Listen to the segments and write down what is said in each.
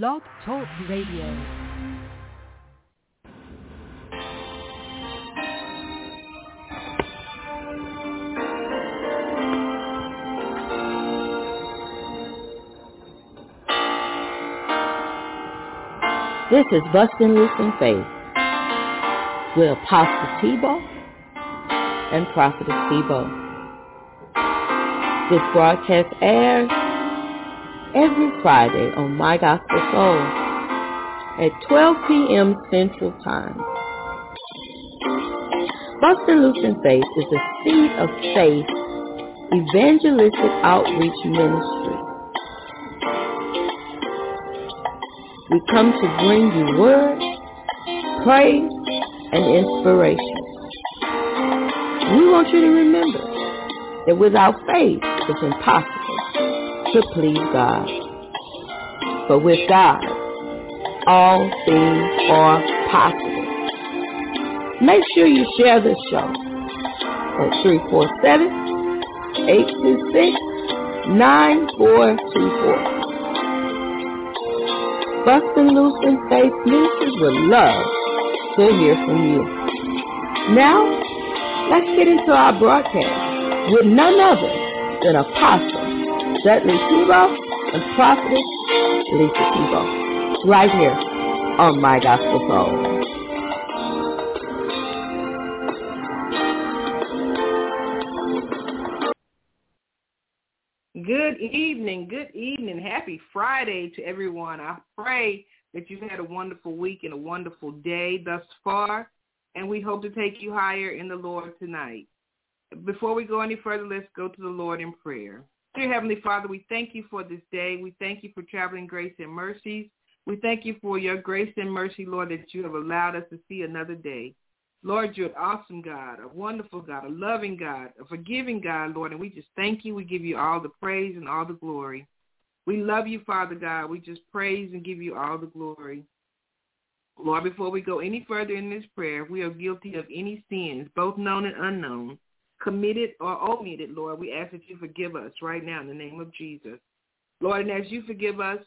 Blog Talk Radio. This is Bustin' Loose in Faith with Apostle Thibeaux and Prophetess Thibeaux. This broadcast airs every Friday on My Gospel Soul at 12 p.m. Central Time. Bustin' Loose in Faith is a seed of faith evangelistic outreach ministry We come to bring you word, praise, and inspiration. We want you to remember that without faith, it's impossible to please God. But with God, all things are possible. Make sure you share this show at 347-826-9424. Bustin' Loose in Faith Ministries would love to hear from you. Now, let's get into our broadcast with none other than Apostle Dudley Thibeaux and Prophetess Lisa Thibeaux, right here on My Gospel Soul. Good evening, good evening. Happy Friday to everyone. I pray that you've had a wonderful week and a wonderful day thus far, and we hope to take you higher in the Lord tonight. Before we go any further, let's go to the Lord in prayer. Dear Heavenly Father, we thank you for this day. We thank you for traveling grace and mercies. We thank you for your grace and mercy, Lord, that you have allowed us to see another day. Lord, you're an awesome God, a wonderful God, a loving God, a forgiving God, Lord, and we just thank you. We give you all the praise and all the glory. We love you, Father God. We just praise and give you all the glory. Lord, before we go any further in this prayer, we are guilty of any sins, both known and unknown, committed or omitted, Lord, we ask that you forgive us right now in the name of Jesus. Lord, and as you forgive us,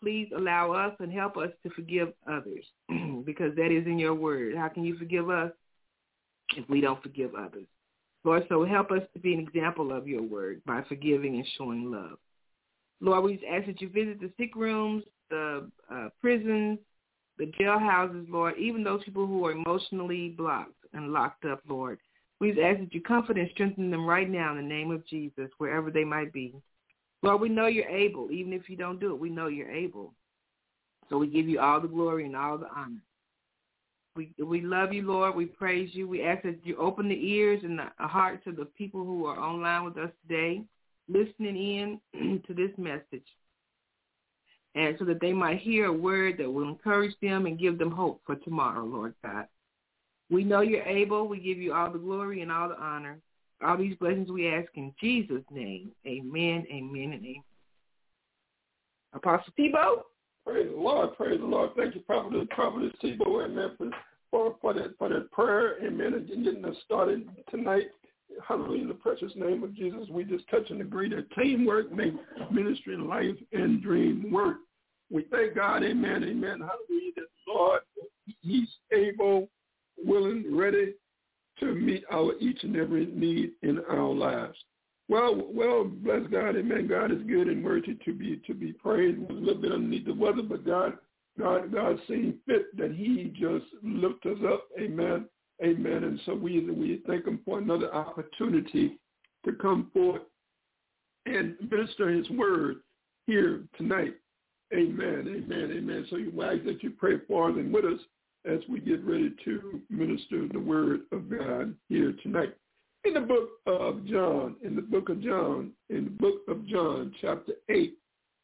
please allow us and help us to forgive others because that is in your word. How can you forgive us if we don't forgive others? Lord, so help us to be an example of your word by forgiving and showing love. Lord, we ask that you visit the sick rooms, the uh, prisons, the jailhouses, Lord, even those people who are emotionally blocked and locked up, Lord. We ask that you comfort and strengthen them right now in the name of Jesus, wherever they might be. Lord, we know you're able. Even if you don't do it, we know you're able. So we give you all the glory and all the honor. We we love you, Lord. We praise you. We ask that you open the ears and the hearts of the people who are online with us today, listening in to this message. And so that they might hear a word that will encourage them and give them hope for tomorrow, Lord God. We know you're able. We give you all the glory and all the honor. All these blessings we ask in Jesus' name. Amen, amen, and amen. Apostle Thibeaux? Praise the Lord, praise the Lord. Thank you, Prophet, Prophet Thibeaux, amen, for, for, that, for that prayer, amen, and getting us started tonight. Hallelujah, in the precious name of Jesus. We just touch and agree that teamwork makes ministry, life, and dream work. We thank God, amen, amen. Hallelujah, that Lord, he's able, willing, ready to meet our each and every need in our lives. Well, well, bless God, Amen. God is good and worthy to be to be praised. We're a little bit underneath the weather, but God, God, God seemed fit that He just lift us up, Amen, Amen. And so we we thank Him for another opportunity to come forth and minister His word here tonight, Amen, Amen, Amen. So you ask that you pray for us and with us as we get ready to minister the word of God here tonight. In the book of John, in the book of John, in the book of John, chapter 8,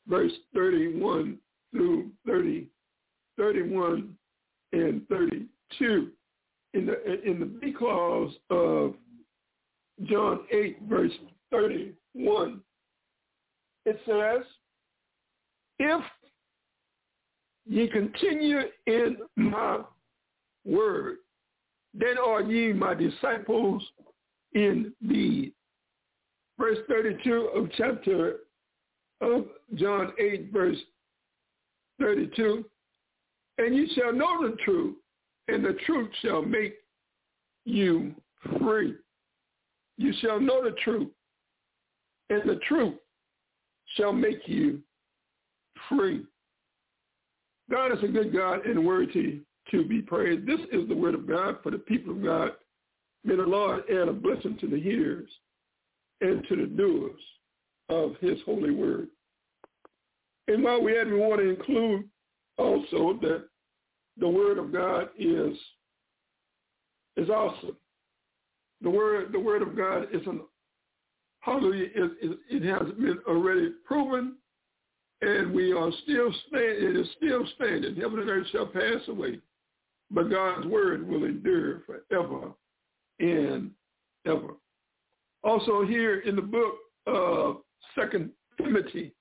verse 31 through 30, 31 and 32. In the, in the B clause of John 8, verse 31, it says, if ye continue in my word, then are ye my disciples indeed. Verse 32 of chapter of John 8, verse 32. And you shall know the truth, and the truth shall make you free. You shall know the truth, and the truth shall make you free. God is a good God and worthy to be praised. This is the word of God for the people of God. May the Lord add a blessing to the hearers and to the doers of his holy word. And while we add, we want to include also that the word of God is is awesome. The word the word of God is an hallelujah. It, it, it has been already proven, and we are still standing. It is still standing. Heaven and earth shall pass away, but God's word will endure forever and ever. Also, here in the book of Second Timothy,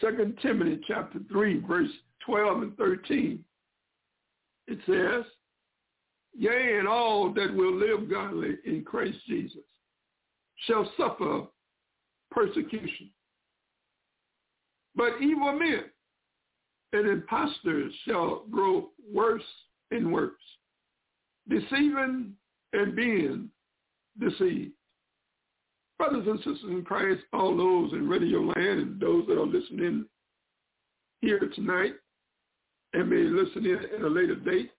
Second Timothy chapter three, verse twelve and thirteen, it says, Yea, and all that will live godly in Christ Jesus shall suffer persecution. But evil men and impostors shall grow worse and worse, deceiving and being deceived. Brothers and sisters in Christ, all those in radio land and those that are listening here tonight and may listen in at a later date,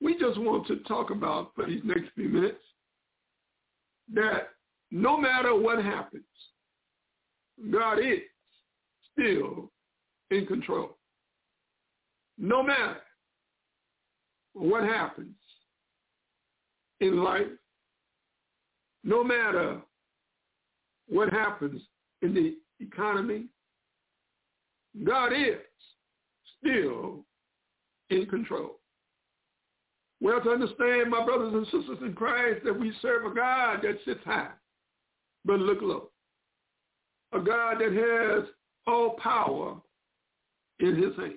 we just want to talk about for these next few minutes that no matter what happens, God is still in control. No matter what happens in life, no matter what happens in the economy, God is still in control. We have to understand, my brothers and sisters in Christ, that we serve a God that sits high but look low. A God that has all power in his hand.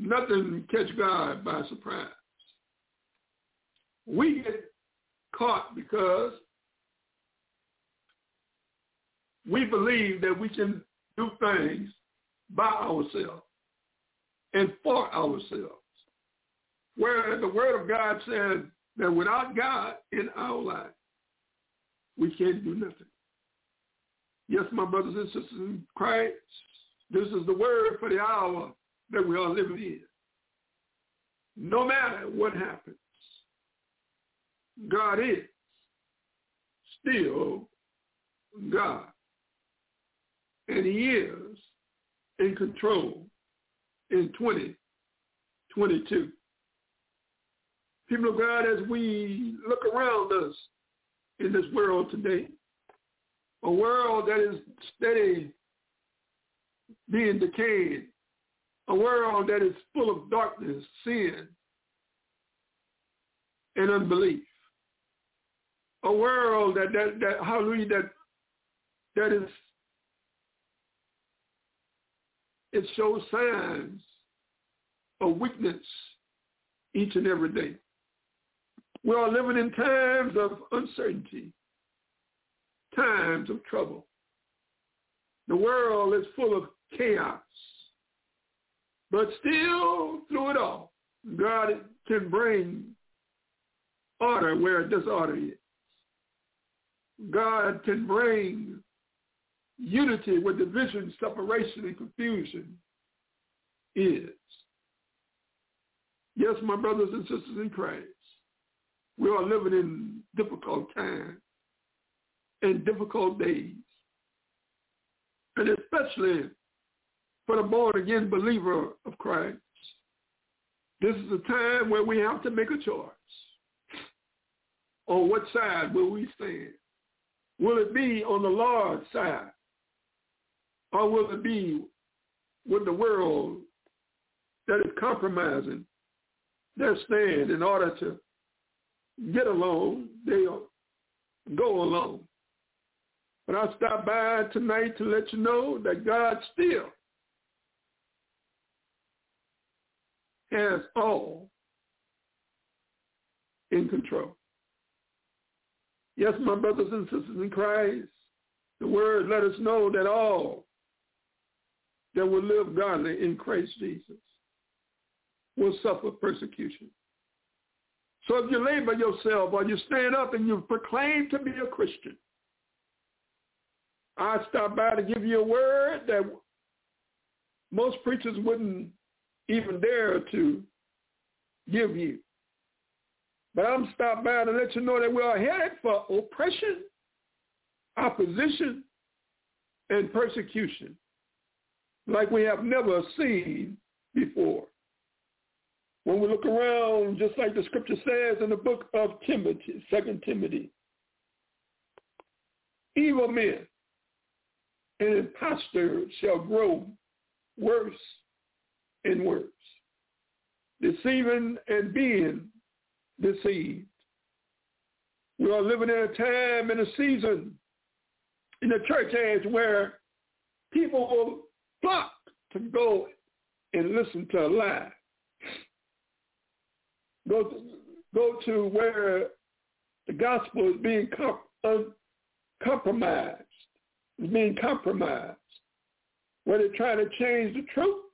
Nothing catch God by surprise. We get caught because we believe that we can do things by ourselves and for ourselves. Where the word of God says that without God in our life, we can't do nothing. Yes, my brothers and sisters in Christ, this is the word for the hour that we are living in. No matter what happens, God is still God. And he is in control in 2022. People of God, as we look around us in this world today, a world that is steady being decayed, a world that is full of darkness, sin, and unbelief. A world that, that, that hallelujah, that, that is, it shows signs of weakness each and every day. We are living in times of uncertainty, times of trouble. The world is full of chaos. But still, through it all, God can bring order where disorder is. God can bring unity where division, separation, and confusion is. Yes, my brothers and sisters in Christ, we are living in difficult times and difficult days. And especially for the born-again believer of Christ, this is a time where we have to make a choice. On what side will we stand? Will it be on the Lord's side? Or will it be with the world that is compromising their stand in order to get along, they'll go along. But I stopped by tonight to let you know that God still has all in control. Yes, my brothers and sisters in Christ, the word let us know that all that will live godly in Christ Jesus will suffer persecution. So if you labor yourself or you stand up and you proclaim to be a Christian, I stop by to give you a word that most preachers wouldn't even dare to give you. But I'm stopped by to let you know that we are headed for oppression, opposition, and persecution like we have never seen before. When we look around, just like the scripture says in the book of Timothy, Second Timothy, evil men and impostors shall grow worse and words, deceiving and being deceived. We are living in a time and a season in the church age where people will flock to go and listen to a lie. Go to, go to where the gospel is being comp- compromised, is being compromised, where they're trying to change the truth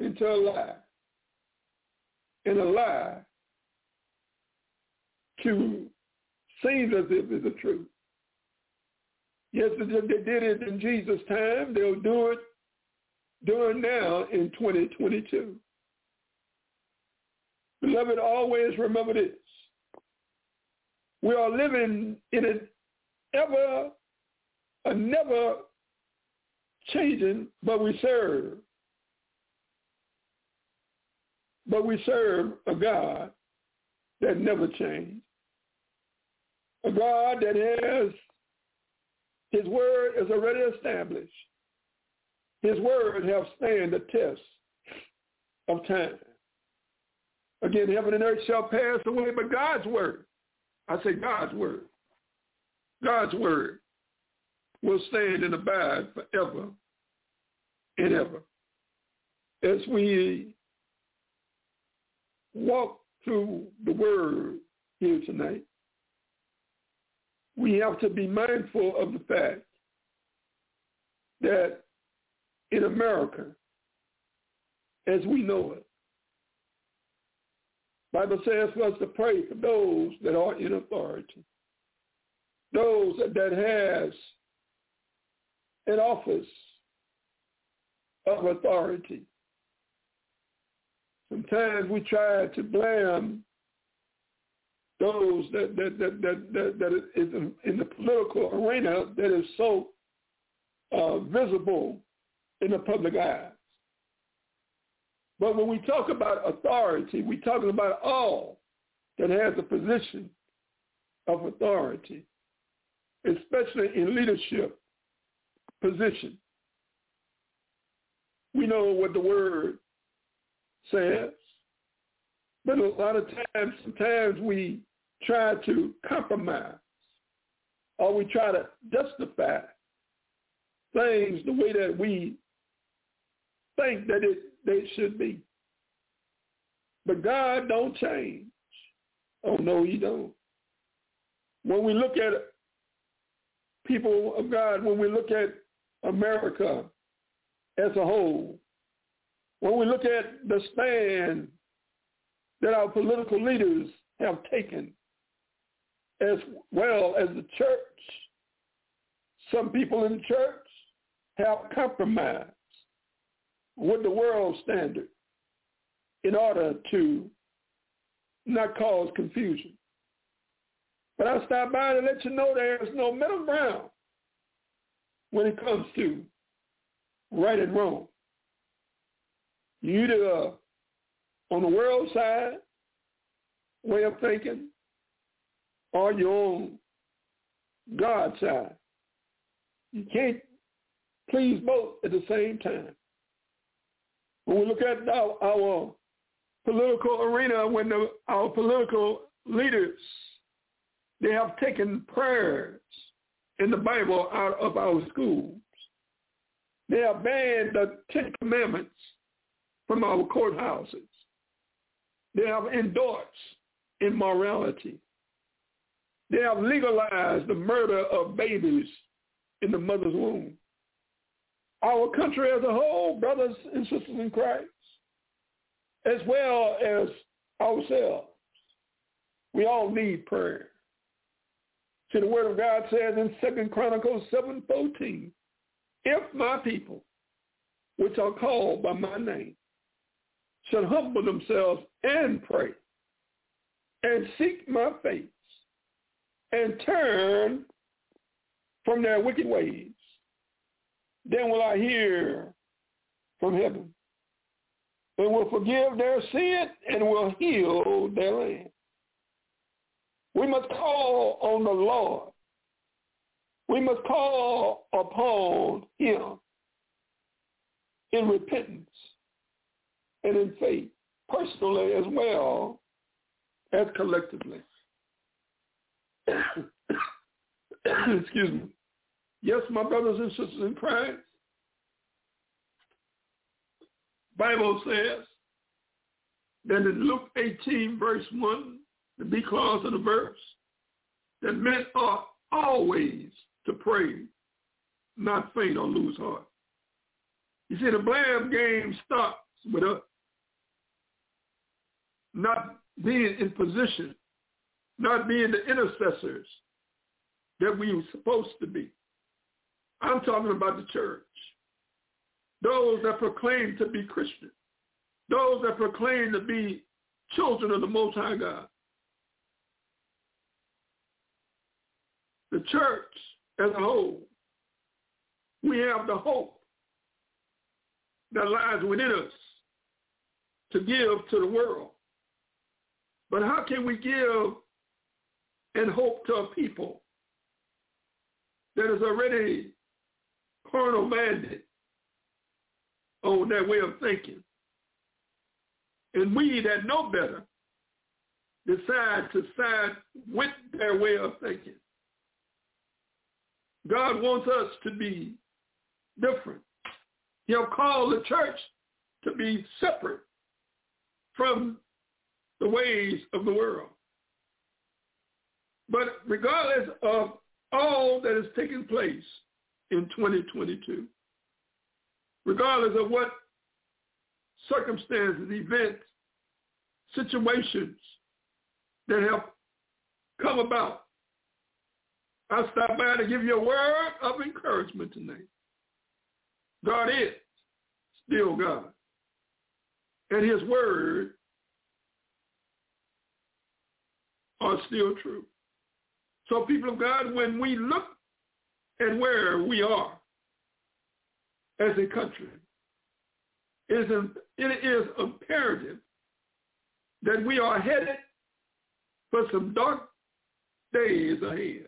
into a lie, and a lie to seem as if it's the truth. Yes, they did it in Jesus' time. They'll do it doing now in 2022. Beloved, always remember this. We are living in an ever, a never changing, but we serve. But we serve a God that never changes. A God that has his word is already established. His word have stand the test of time. Again, heaven and earth shall pass away, but God's word, I say God's word, God's word will stand and abide forever and ever. As we walk through the word here tonight, we have to be mindful of the fact that in America, as we know it, Bible says for us to pray for those that are in authority, those that has an office of authority. Sometimes we try to blame those that that that that that, that is in, the political arena that is so uh, visible in the public eye. But when we talk about authority, we're talking about all that has a position of authority, especially in leadership position. We know what the word says, but a lot of times, sometimes we try to compromise or we try to justify things the way that we think that it they should be. But God don't change. Oh no, he don't. When we look at people of God, when we look at America as a whole, when we look at the stand that our political leaders have taken, as well as the church, some people in the church have compromised with the world standard in order to not cause confusion. But I stop by to let you know there's no middle ground when it comes to right and wrong. You either uh, on the world side way of thinking or your own God side. You can't please both at the same time. When we look at our, our political arena, when the, our political leaders, they have taken prayers in the Bible out of our schools. They have banned the Ten Commandments from our courthouses. They have endorsed immorality. They have legalized the murder of babies in the mother's womb. our country as a whole, brothers and sisters in Christ, as well as ourselves. We all need prayer. See, the word of God says in Second Chronicles 7.14, if my people, which are called by my name, should humble themselves and pray and seek my face and turn from their wicked ways, then will I hear from heaven and will forgive their sin and will heal their land. We must call on the Lord. We must call upon him in repentance and in faith, personally as well as collectively. Excuse me. Yes, my brothers and sisters in Christ, Bible says that in Luke 18, verse 1, the B clause of the verse, that men are always to pray, not faint or lose heart. You see, the blame game starts with us not being in position, not being the intercessors that we were supposed to be. I'm talking about the church. Those that proclaim to be Christian. Those that proclaim to be children of the Most High God. The church as a whole, we have the hope that lies within us to give to the world. But how can we give and hope to a people that is already carnal minded on their way of thinking? And we that know better decide to side with their way of thinking. God wants us to be different. He'll call the church to be separate from the ways of the world. But regardless of all that has taken place in 2022, regardless of what circumstances, events, situations that have come about, I stop by to give you a word of encouragement tonight. God is still God. And his word are still true. So people of God, when we look at where we are as a country, it is, it is imperative that we are headed for some dark days ahead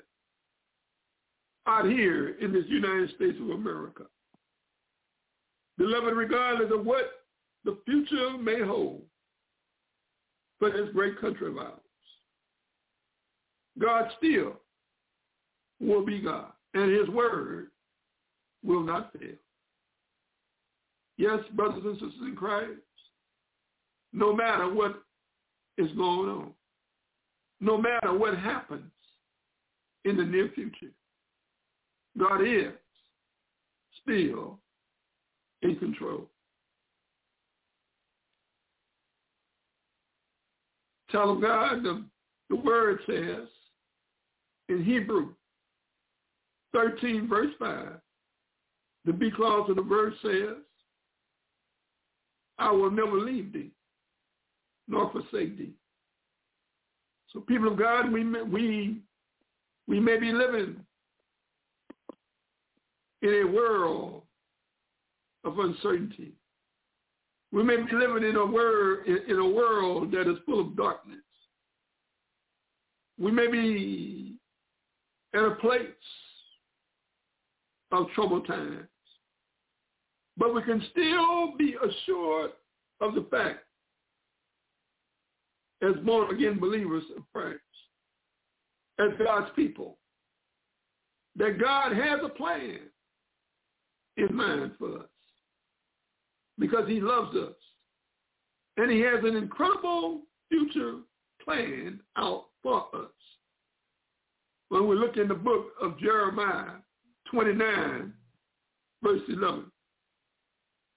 out here in this United States of America. Beloved, regardless of what the future may hold for this great country of ours, God still will be God, and his word will not fail. Yes, brothers and sisters in Christ, no matter what is going on, no matter what happens in the near future, God is still in control. Tell of God, the, the word says in Hebrew 13 verse 5, the B clause of the verse says, I will never leave thee nor forsake thee. So people of God, we may, we, we may be living in a world of uncertainty. We may be living in a, word, in a world that is full of darkness. We may be in a place of troubled times. But we can still be assured of the fact as born-again believers of Christ, as God's people, that God has a plan in mind for us because he loves us. And he has an incredible future plan out for us. When we look in the book of Jeremiah 29, verse 11,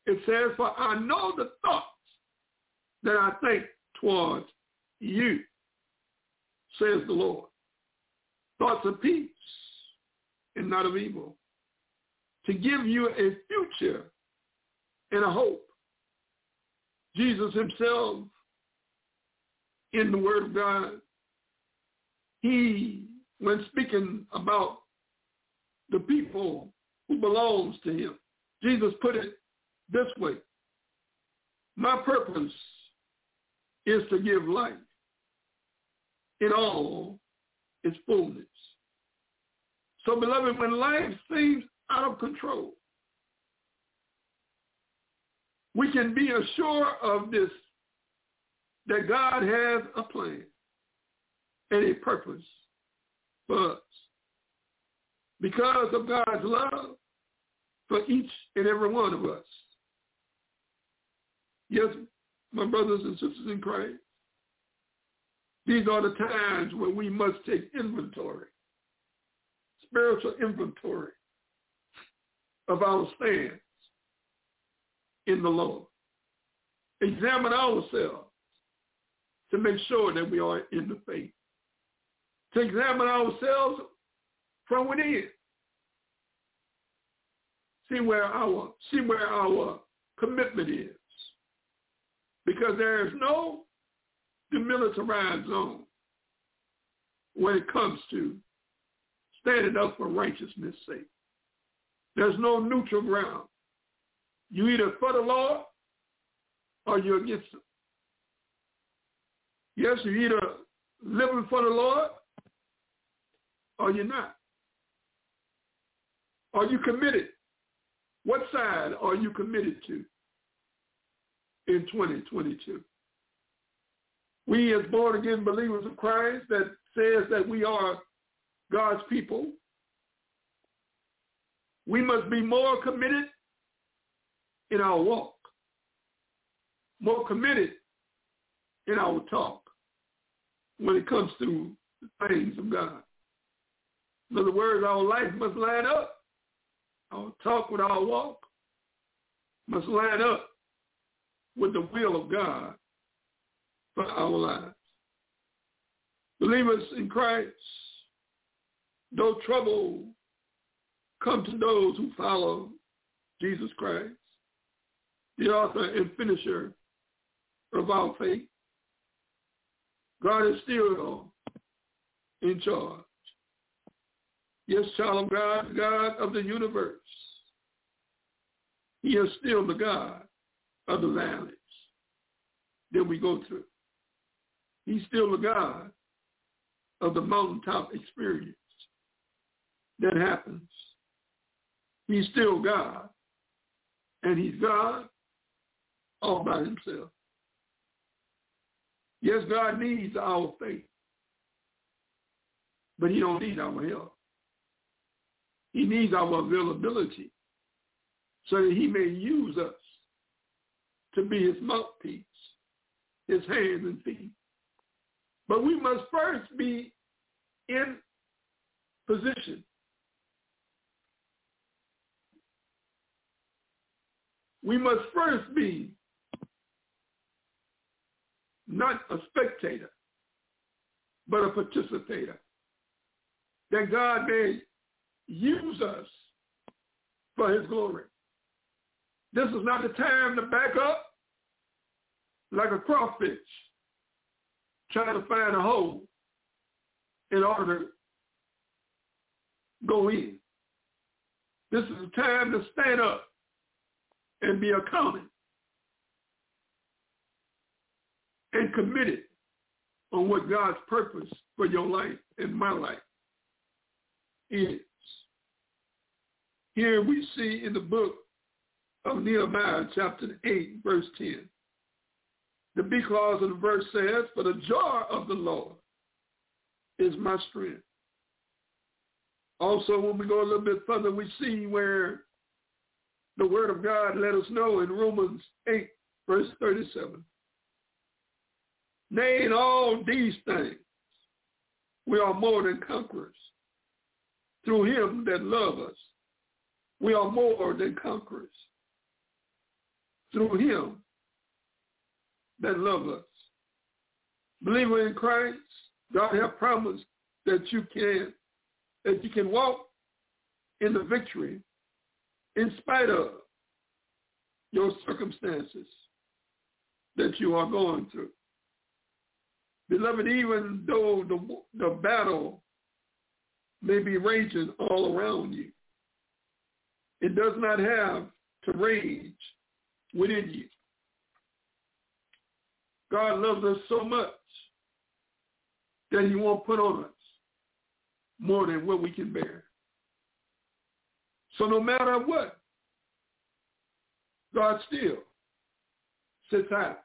It says, for I know the thoughts that I think towards you, says the Lord. Thoughts of peace and not of evil, to give you a future and a hope. Jesus himself, in the Word of God, he, when speaking about the people who belongs to him, Jesus put it this way. My purpose is to give life in all its fullness. So beloved, when life seems out of control, we can be assured of this, that God has a plan and a purpose for us. Because of God's love for each and every one of us. Yes, my brothers and sisters in Christ, these are the times when we must take inventory, spiritual inventory of our stands in the Lord. Examine ourselves to make sure that we are in the faith. To examine ourselves from within. See where our see where our commitment is. Because there is no demilitarized zone when it comes to standing up for righteousness' sake. There's no neutral ground. You either for the Lord or you're against him. Yes, you're either living for the Lord or you're not. Are you committed? What side are you committed to in 2022? We as born again believers of Christ that says that we are God's people, we must be more committed in our walk, more committed in our talk when it comes to the things of God. In other words, our life must line up. Our talk with our walk must line up with the will of God for our lives. Believers in Christ, no trouble come to those who follow Jesus Christ, the author and finisher of our faith, God is still in charge. Yes, child of God, God of the universe. He is still the God of the valleys that we go through. He's still the God of the mountaintop experience that happens. He's still God. And he's God all by himself. Yes, God needs our faith. But he don't need our help. He needs our availability so that he may use us to be his mouthpiece, his hands and feet. But we must first be in position. We must first be not a spectator, but a participator. That God may use us for his glory. This is not the time to back up like a crawfish trying to find a hole in order to go in. This is the time to stand up and be accounted and committed on what God's purpose for your life and my life is. Here we see in the book of Nehemiah, chapter 8, verse 10. The B clause of the verse says, For the joy of the Lord is my strength. Also, when we go a little bit further, we see where the word of God let us know in Romans 8, verse 37. Nay, in all these things, we are more than conquerors through him that love us. We are more than conquerors. through him that love us. Believer in Christ, God has promised that you can that you can walk in the victory in spite of your circumstances that you are going through. Beloved, even though the, the battle may be raging all around you, it does not have to rage within you. God loves us so much that he won't put on us more than what we can bear. So no matter what, God still sits high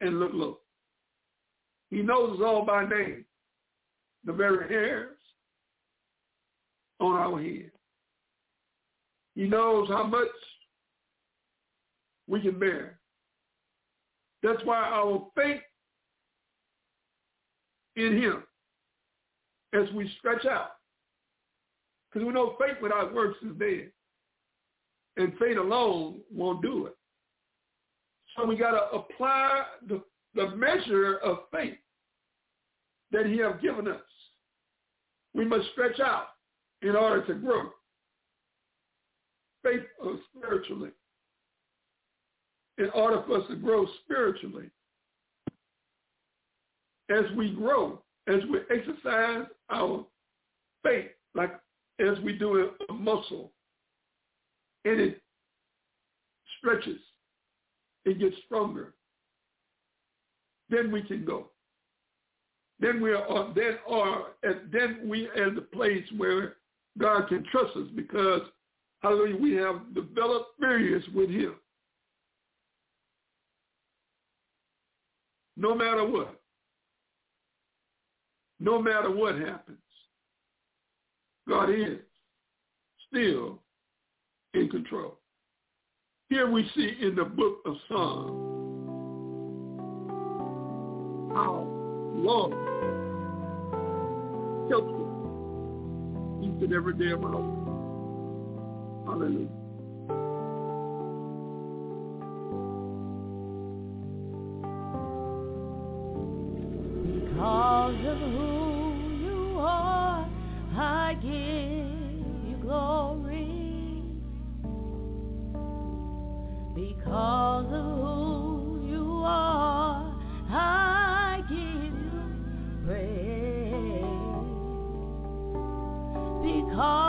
and look low. He knows us all by name, the very hairs on our head. He knows how much we can bear. That's why our faith in him as we stretch out. Because we know faith without works is dead. And faith alone won't do it. So we got to apply the, the measure of faith that he has given us. We must stretch out in order to grow. Faith spiritually. In order for us to grow spiritually. As we grow, as we exercise our faith, like as we do a muscle, and it stretches, it gets stronger, then we can go. Then we are then are then we at the place where God can trust us because hallelujah we have developed experience with him. No matter what no matter what happens. God is still in control. Here we see in the book of Psalms how Lord helps us each and every day of our life. Hallelujah. Because of who you are, I give you glory. Because of who you are, I give you praise. Because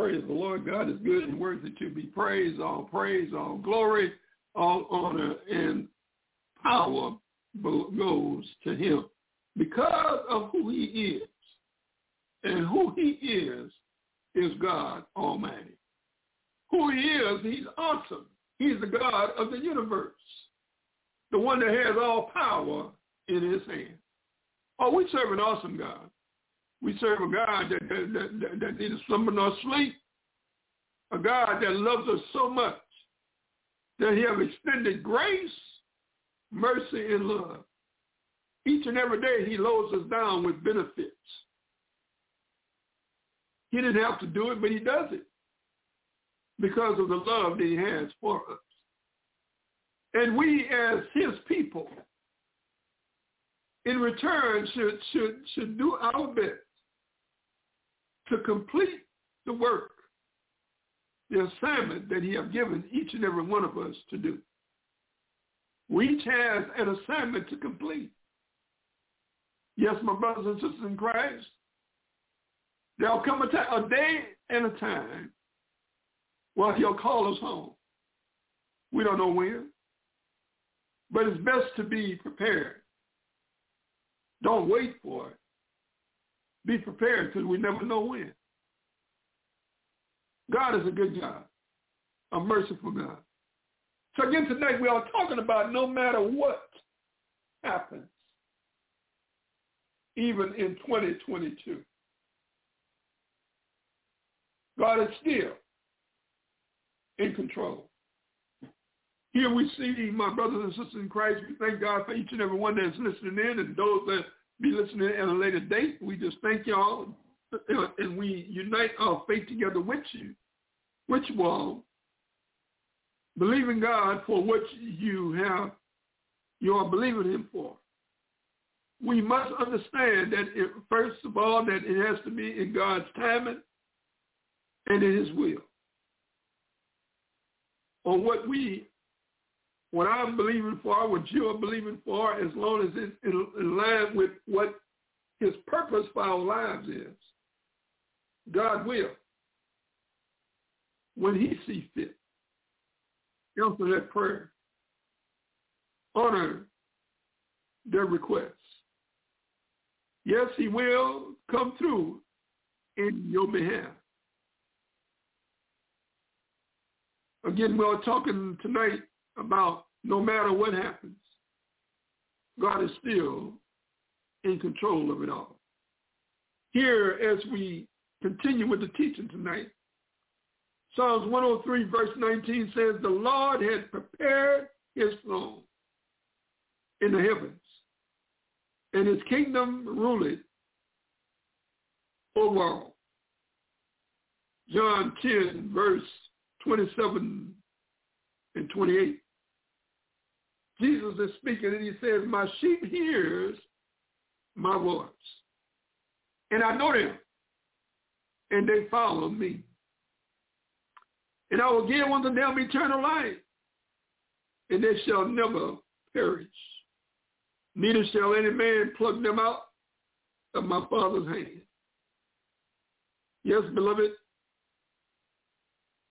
praise the Lord. God is good and worthy to be praised. All praise, all glory, all honor, and power goes to him because of who he is. And who he is is God Almighty. Who he is, he's awesome. He's the God of the universe, the one that has all power in his hand. Oh, we serve an awesome God. We serve a God that, that, that, that neither slumber nor sleep, a God that loves us so much that he has extended grace, mercy, and love. Each and every day he loads us down with benefits. He didn't have to do it, but he does it because of the love that he has for us. And we as his people, in return, should, should, should do our best to complete the work, the assignment that he has given each and every one of us to do. We each have an assignment to complete. Yes, my brothers and sisters in Christ, there'll come a day and a time where he'll call us home. We don't know when, but it's best to be prepared. Don't wait for it. Be prepared because we never know when. God is a good God, a merciful God. So again, tonight we are talking about no matter what happens, even in 2022, God is still in control. Here we see my brothers and sisters in Christ. We thank God for each and every one that's listening in and those that be listening at a later date. We just thank y'all uh, and we unite our faith together with you, which will believe in God for what you have, you are believing him for. We must understand that it, first of all, that it has to be in God's timing and in his will. On what we what I'm believing for, what you are believing for, as long as it's in, in line with what his purpose for our lives is. God will. when he sees fit. Answer that prayer. Honor their requests. Yes, he will come through in your behalf. Again, we're talking tonight about no matter what happens, God is still in control of it all. Here, as we continue with the teaching tonight, Psalms 103 verse 19 says, the Lord had prepared his throne in the heavens, and his kingdom ruled over all. John 10 verse 27 and 28. Jesus is speaking and he says, my sheep hears my voice. And I know them. And they follow me. And I will give unto them eternal life. And they shall never perish. Neither shall any man pluck them out of my Father's hand. Yes, beloved,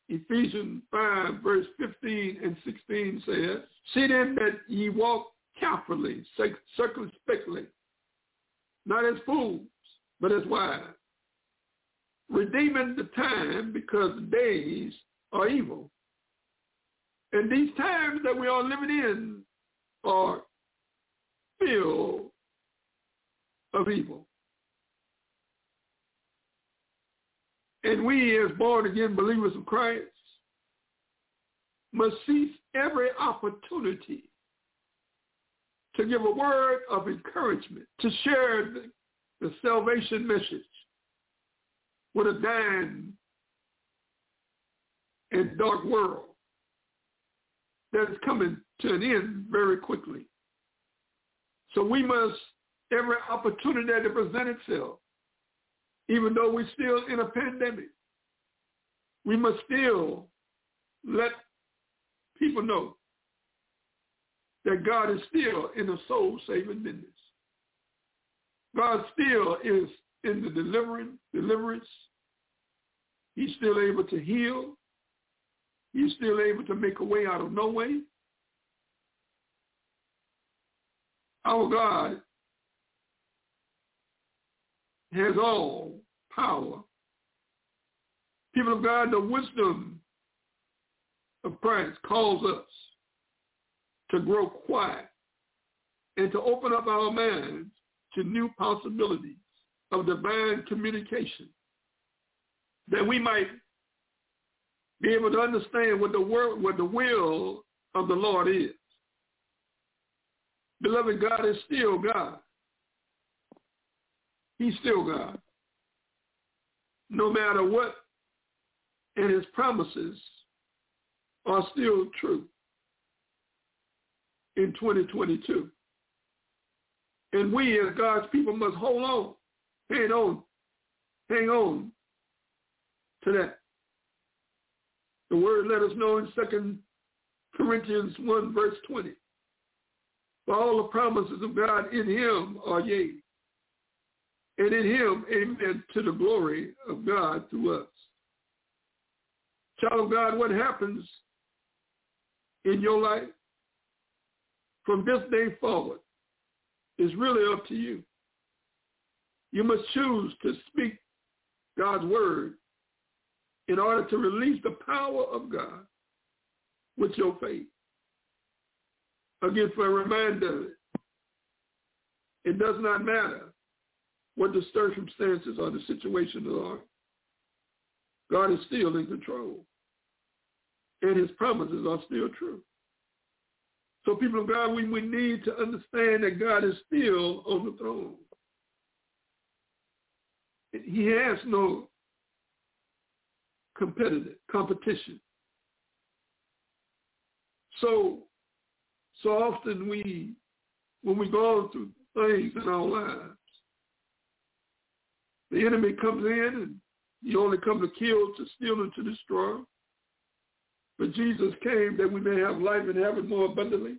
Ephesians 5, verse 15 and 16 says, See then that ye walk carefully, circumspectly, not as fools, but as wise, redeeming the time because the days are evil. And these times that we are living in are filled of evil. And we as born again believers of Christ must seize every opportunity to give a word of encouragement, to share the, the salvation message with a dying and dark world that is coming to an end very quickly. So we must, every opportunity that presents itself, even though we're still in a pandemic, we must still let people know that God is still in the soul-saving business. God still is in the delivering, deliverance. He's still able to heal. He's still able to make a way out of no way. Our God has all power. People of God, the wisdom of Christ calls us to grow quiet and to open up our minds to new possibilities of divine communication that we might be able to understand what the what the will of the Lord is. Beloved, God is still God. He's still God. No matter what, and his promises are still true in 2022. And we as God's people must hold on, hang on, hang on to that. The word let us know in 2 Corinthians 1 verse 20. For all the promises of God in him are yea. And in him, amen, to the glory of God through us. Child of God, what happens in your life from this day forward is really up to you. You must choose to speak God's word in order to release the power of God with your faith. Again, for a reminder, it does not matter what the circumstances or the situations are. God is still in control. And his promises are still true. So people of God, we, we need to understand that God is still on the throne. He has no competitive competition. So so often we, when we go through things in our lives, the enemy comes in and he only comes to kill, to steal, and to destroy. But Jesus came that we may have life and have it more abundantly.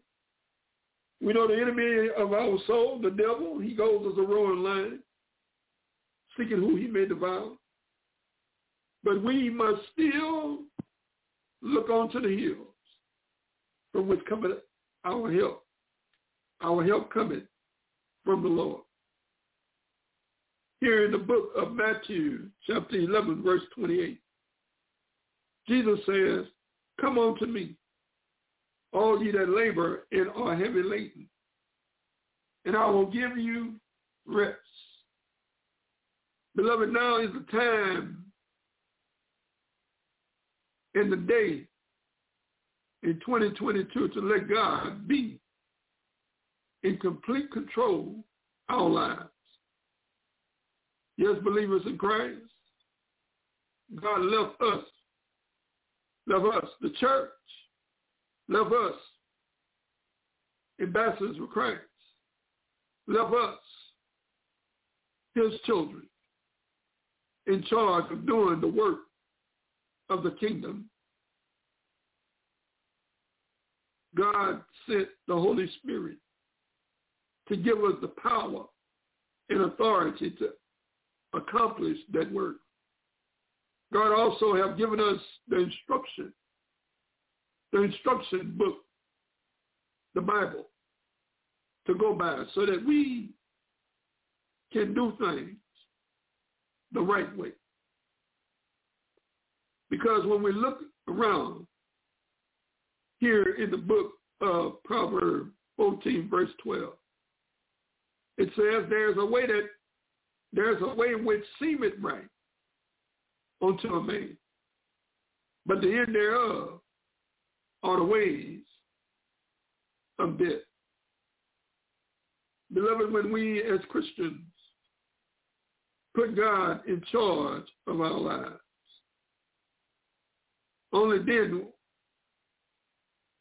We know the enemy of our soul, the devil, he goes as a roaring lion, seeking who he may devour. But we must still look onto the hills from which cometh our help. Our help cometh from the Lord. Here in the book of Matthew, chapter 11, verse 28, Jesus says, Come unto me, all ye that labor and are heavy laden, and I will give you rest. Beloved, now is the time in the day in 2022 to let God be in complete control our lives. Yes, believers in Christ, God left us, left us, the church, left us, ambassadors for Christ, left us, his children, in charge of doing the work of the kingdom. God sent the Holy Spirit to give us the power and authority to accomplish that work. God also have given us the instruction, the instruction book, the Bible, to go by so that we can do things the right way. Because when we look around here in the book of Proverbs 14, verse 12, it says there's a way that there's a way which seemeth right unto a man, but the end thereof are the ways of death. Beloved, when we as Christians put God in charge of our lives, only then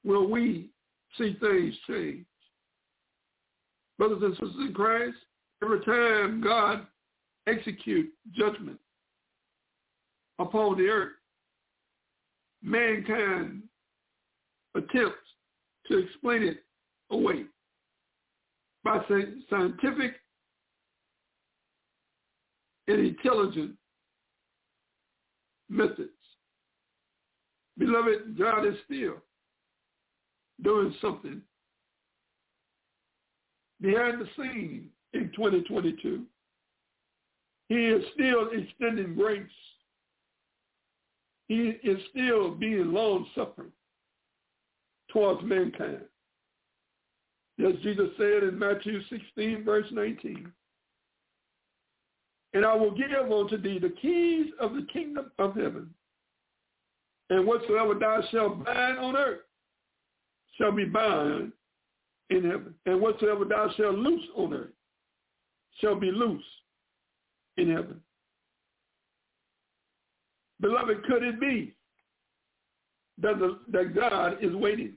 will we see things change. Brothers and sisters in Christ, every time God execute judgment upon the earth, mankind attempts to explain it away by scientific and intelligent methods. Beloved, God is still doing something behind the scene in 2022. He is still extending grace. He is still being long-suffering towards mankind. As Jesus said in Matthew 16, verse 19, and I will give unto thee the keys of the kingdom of heaven. And whatsoever thou shalt bind on earth shall be bound in heaven. And whatsoever thou shalt loose on earth shall be loose in heaven. Beloved, could it be that, the, that God is waiting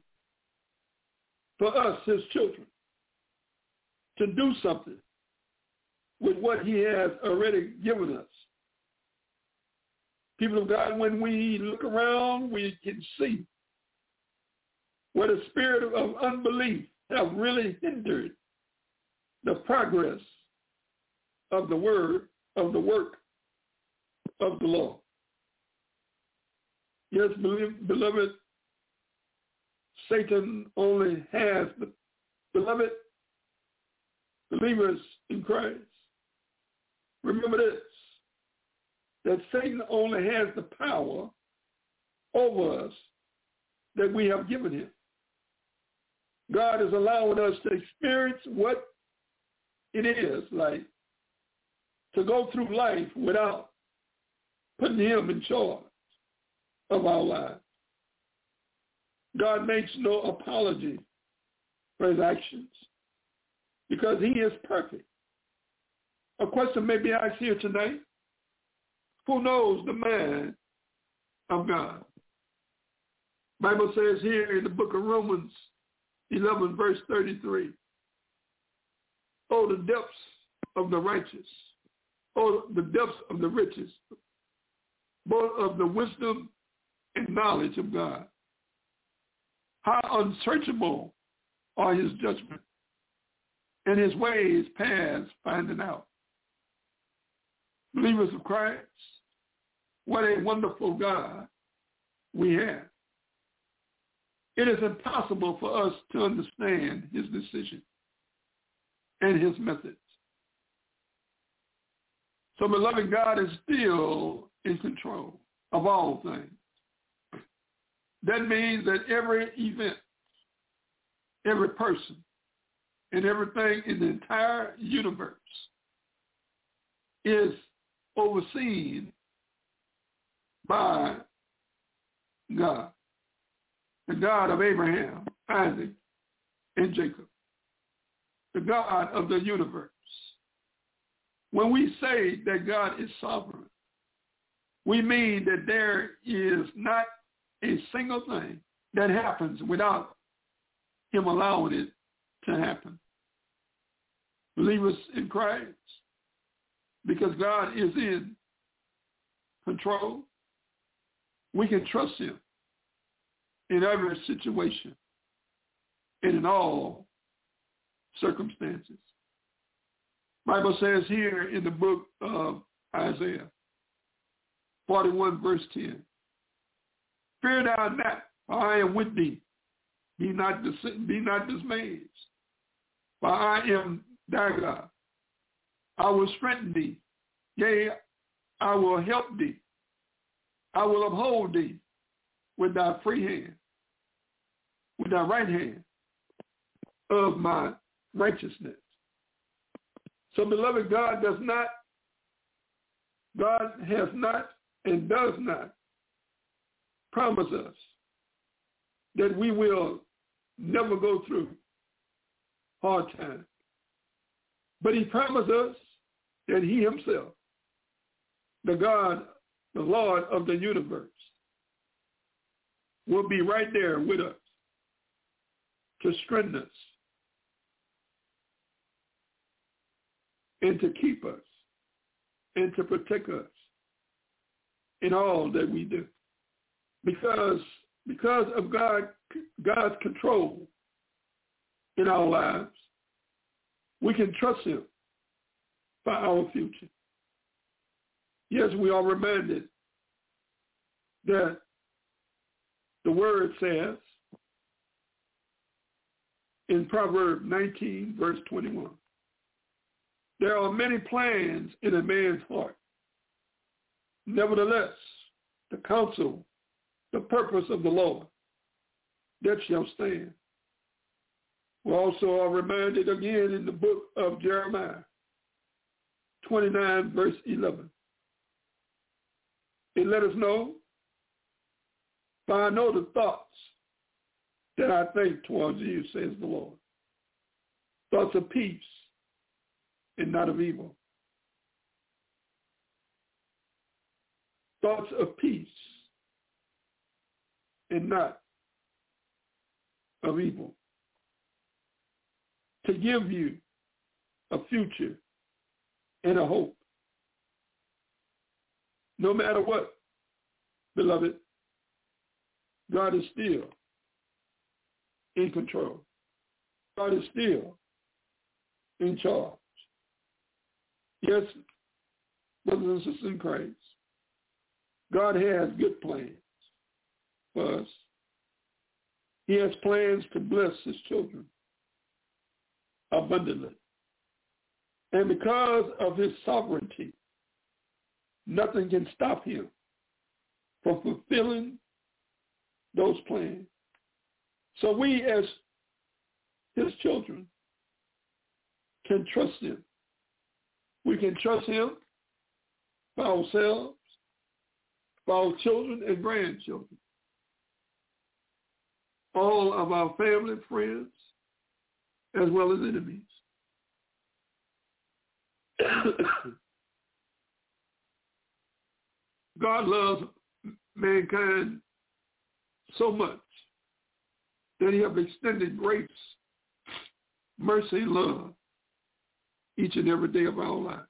for us, his children, to do something with what he has already given us? People of God, when we look around, we can see where the spirit of unbelief have really hindered the progress of the word, of the work of the law. Yes, beloved, Satan only has, the beloved believers in Christ, remember this, that Satan only has the power over us that we have given him. God is allowing us to experience what it is like to go through life without putting him in charge of our lives. God makes no apology for his actions because he is perfect. A question may be asked here tonight. Who knows the mind of God? Bible says here in the book of Romans 11, verse 33. Oh, the depths of the righteous. Oh, the depths of the riches, both of the wisdom and knowledge of God. How unsearchable are his judgments and his ways past finding out. Believers of Christ, what a wonderful God we have. it is impossible for us to understand his decision and his methods. So beloved, God is still in control of all things. That means that every event, every person, and everything in the entire universe is overseen by God, the God of Abraham, Isaac, and Jacob, the God of the universe. When we say that God is sovereign, we mean that there is not a single thing that happens without him allowing it to happen. Believers in Christ, because God is in control, we can trust him in every situation and in all circumstances. Bible says here in the book of Isaiah, 41 verse 10, Fear thou not, for I am with thee. Be not, dis- be not dismayed, for I am thy God. I will strengthen thee. Yea, I will help thee. I will uphold thee with thy free hand, with thy right hand of my righteousness. So beloved, God does not, God has not and does not promise us that we will never go through hard times. But he promised us that he himself, the God, the Lord of the universe, will be right there with us to strengthen us and to keep us and to protect us in all that we do. Because because of God God's control in our lives, we can trust him for our future. Yes, we are reminded that the word says in Proverbs 19, verse 21, there are many plans in a man's heart. Nevertheless, the counsel, the purpose of the Lord, that shall stand. We also are reminded again in the book of Jeremiah, 29, verse 11. And let us know, for I know the thoughts that I think towards you, says the Lord. Thoughts of peace and not of evil. Thoughts of peace and not of evil. To give you a future and a hope. No matter what, beloved, God is still in control. God is still in charge. Yes, brothers and sisters in Christ, God has good plans for us. He has plans to bless his children abundantly. And because of his sovereignty, nothing can stop him from fulfilling those plans. So we as his children can trust him. We can trust him for ourselves, for our children and grandchildren, all of our family, friends, as well as enemies. God loves mankind so much that he have extended grace, mercy, love each and every day of our life.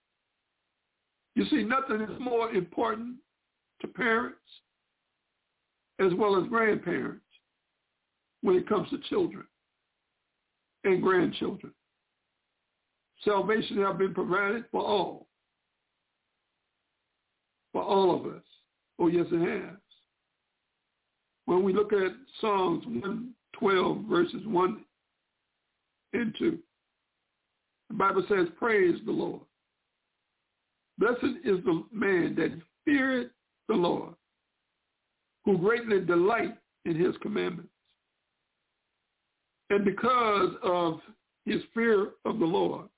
You see, nothing is more important to parents as well as grandparents when it comes to children and grandchildren. Salvation has been provided for all. For all of us. Oh, yes, it has. When we look at Psalms 12, verses 1 and 2. The Bible says, praise the Lord. Blessed is the man that feareth the Lord, who greatly delight in his commandments. And because of his fear of the Lord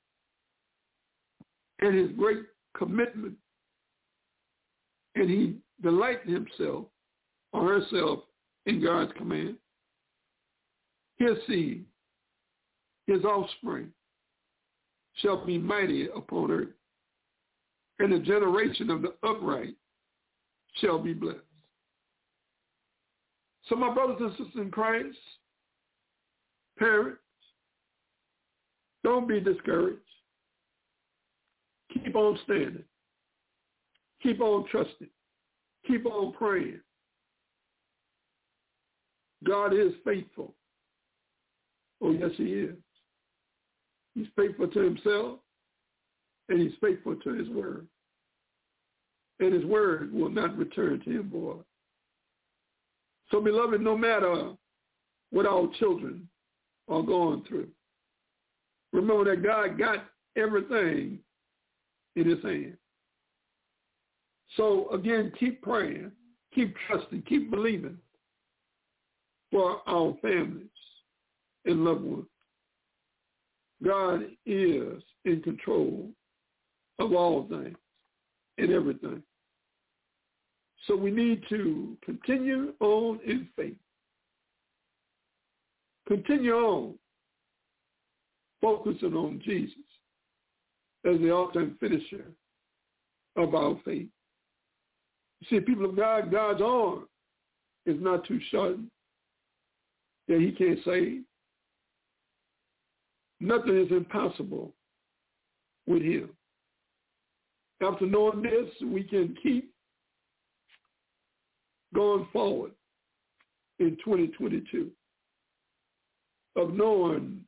and his great commitment, and he delighted himself or herself in God's command, his seed, his offspring, shall be mighty upon earth, and the generation of the upright shall be blessed. So my brothers and sisters in Christ, parents, don't be discouraged. Keep on standing. Keep on trusting. Keep on praying. God is faithful. Oh, yes, he is. He's faithful to himself, and he's faithful to his word. And his word will not return to him void. So, beloved, no matter what our children are going through, remember that God got everything in his hand. So, again, keep praying, keep trusting, keep believing for our families and loved ones. God is in control of all things and everything. So we need to continue on in faith. Continue on focusing on Jesus as the and finisher of our faith. You see, people of God, God's arm is not too short that he can't save. Nothing is impossible with him. After knowing this, we can keep going forward in 2022 of knowing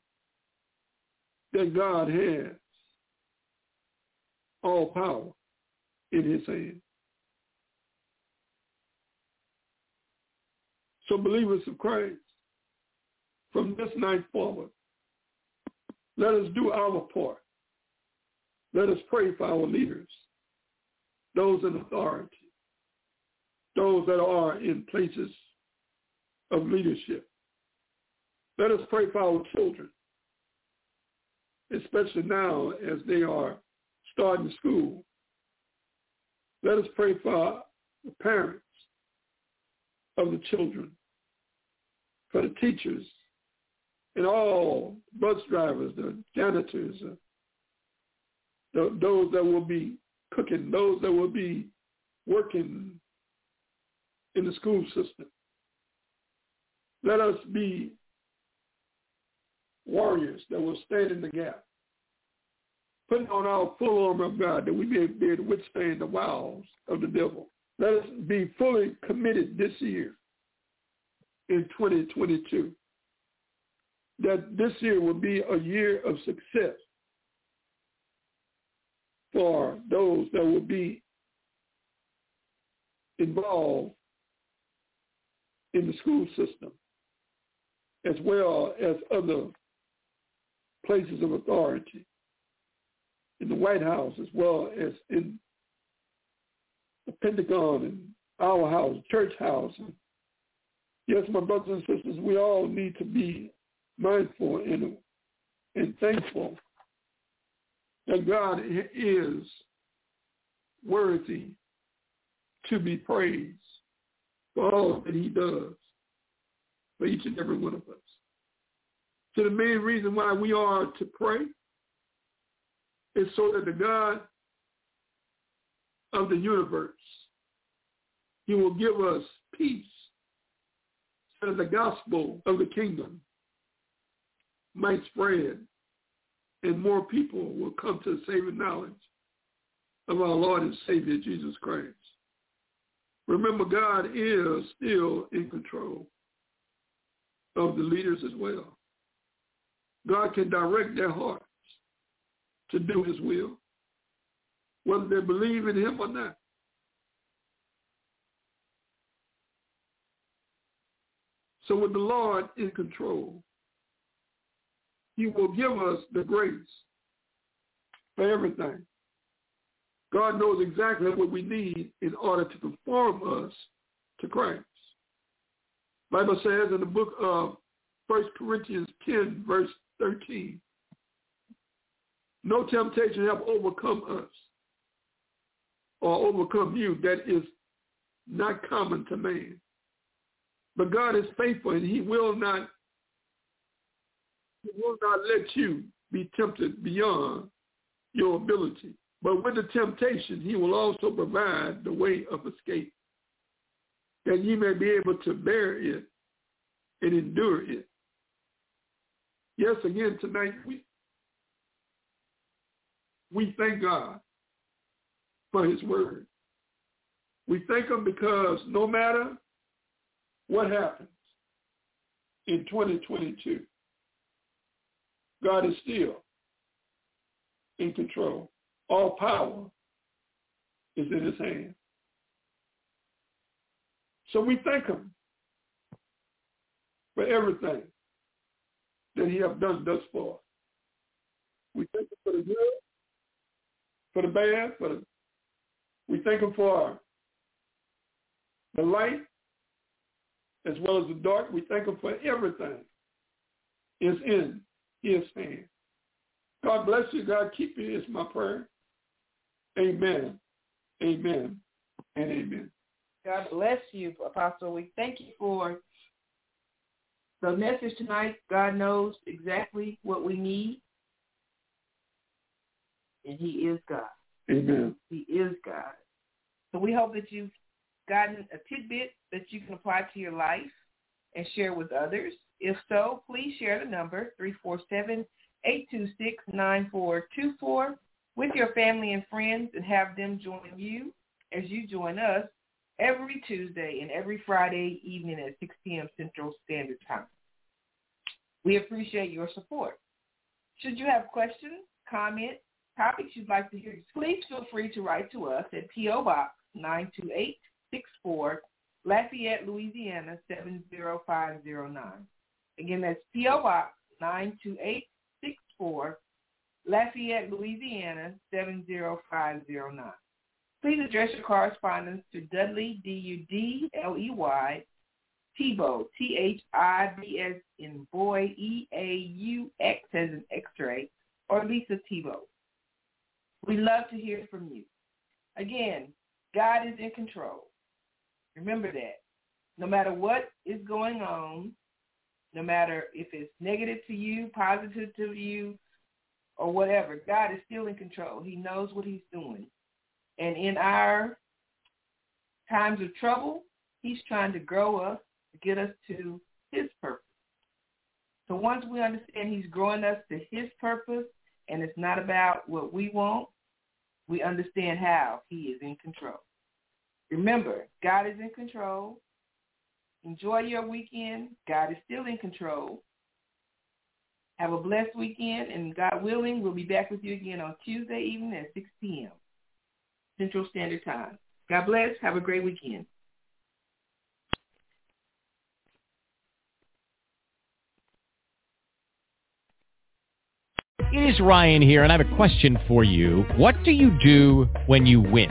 that God has all power in his hand. So believers of Christ, from this night forward, let us do our part. Let us pray for our leaders, those in authority, those that are in places of leadership. Let us pray for our children, especially now as they are starting school. Let us pray for the parents of the children, for the teachers, and all bus drivers, the janitors, uh, the, those that will be cooking, those that will be working in the school system. Let us be warriors that will stand in the gap, putting on our full armor of God that we may be able to withstand the wiles of the devil. Let us be fully committed this year in 2022 that this year will be a year of success for those that will be involved in the school system as well as other places of authority in the White House as well as in the Pentagon and our house, church house. yes, my brothers and sisters, we all need to be mindful and, and thankful that God is worthy to be praised for all that he does for each and every one of us. So the main reason why we are to pray is so that the God of the universe, he will give us peace so that the gospel of the kingdom might spread and more people will come to the saving knowledge of our Lord and Savior Jesus Christ. Remember, God is still in control of the leaders as well. God can direct their hearts to do his will, whether they believe in him or not. So with the Lord in control, he will give us the grace for everything. God knows exactly what we need in order to conform us to Christ. Bible says in the book of 1 Corinthians 10, verse 13, no temptation have overcome us or overcome you that is not common to man. But God is faithful and he will not he will not let you be tempted beyond your ability. But with the temptation, he will also provide the way of escape, that you may be able to bear it and endure it. Yes, again, tonight we, we thank God for his word. We thank him because no matter what happens in 2022, God is still in control. All power is in his hand. So we thank him for everything that he have done thus far. We thank him for the good, for the bad, for the, we thank him for the light as well as the dark. We thank him for everything is in his hand. God bless you. God keep you is my prayer. Amen. Amen. And amen. God bless you, Apostle. We thank you for the message tonight. God knows exactly what we need. And he is God. Amen. He is God. So we hope that you've gotten a tidbit that you can apply to your life and share with others. If so, please share the number 347-826-9424 with your family and friends and have them join you as you join us every Tuesday and every Friday evening at 6 p.m. Central Standard Time. We appreciate your support. Should you have questions, comments, topics you'd like to hear, please feel free to write to us at P.O. Box 92864, Lafayette, Louisiana 70509. Again, that's P.O. Box 92864, Lafayette, Louisiana 70509. Please address your correspondence to Dudley, D-U-D-L-E-Y, Thibeaux, T-H-I-B-S in boy, E-A-U-X as an x-ray, or Lisa Thibeaux. We love to hear from you. Again, God is in control. Remember that. No matter what is going on, no matter if it's negative to you, positive to you, or whatever, God is still in control. He knows what he's doing. And in our times of trouble, he's trying to grow us, to get us to his purpose. So once we understand he's growing us to his purpose and it's not about what we want, we understand how he is in control. Remember, God is in control. Enjoy your weekend. God is still in control. Have a blessed weekend, and God willing, we'll be back with you again on Tuesday evening at 6 p.m. Central Standard Time. God bless. Have a great weekend. It is Ryan here, and I have a question for you. What do you do when you win?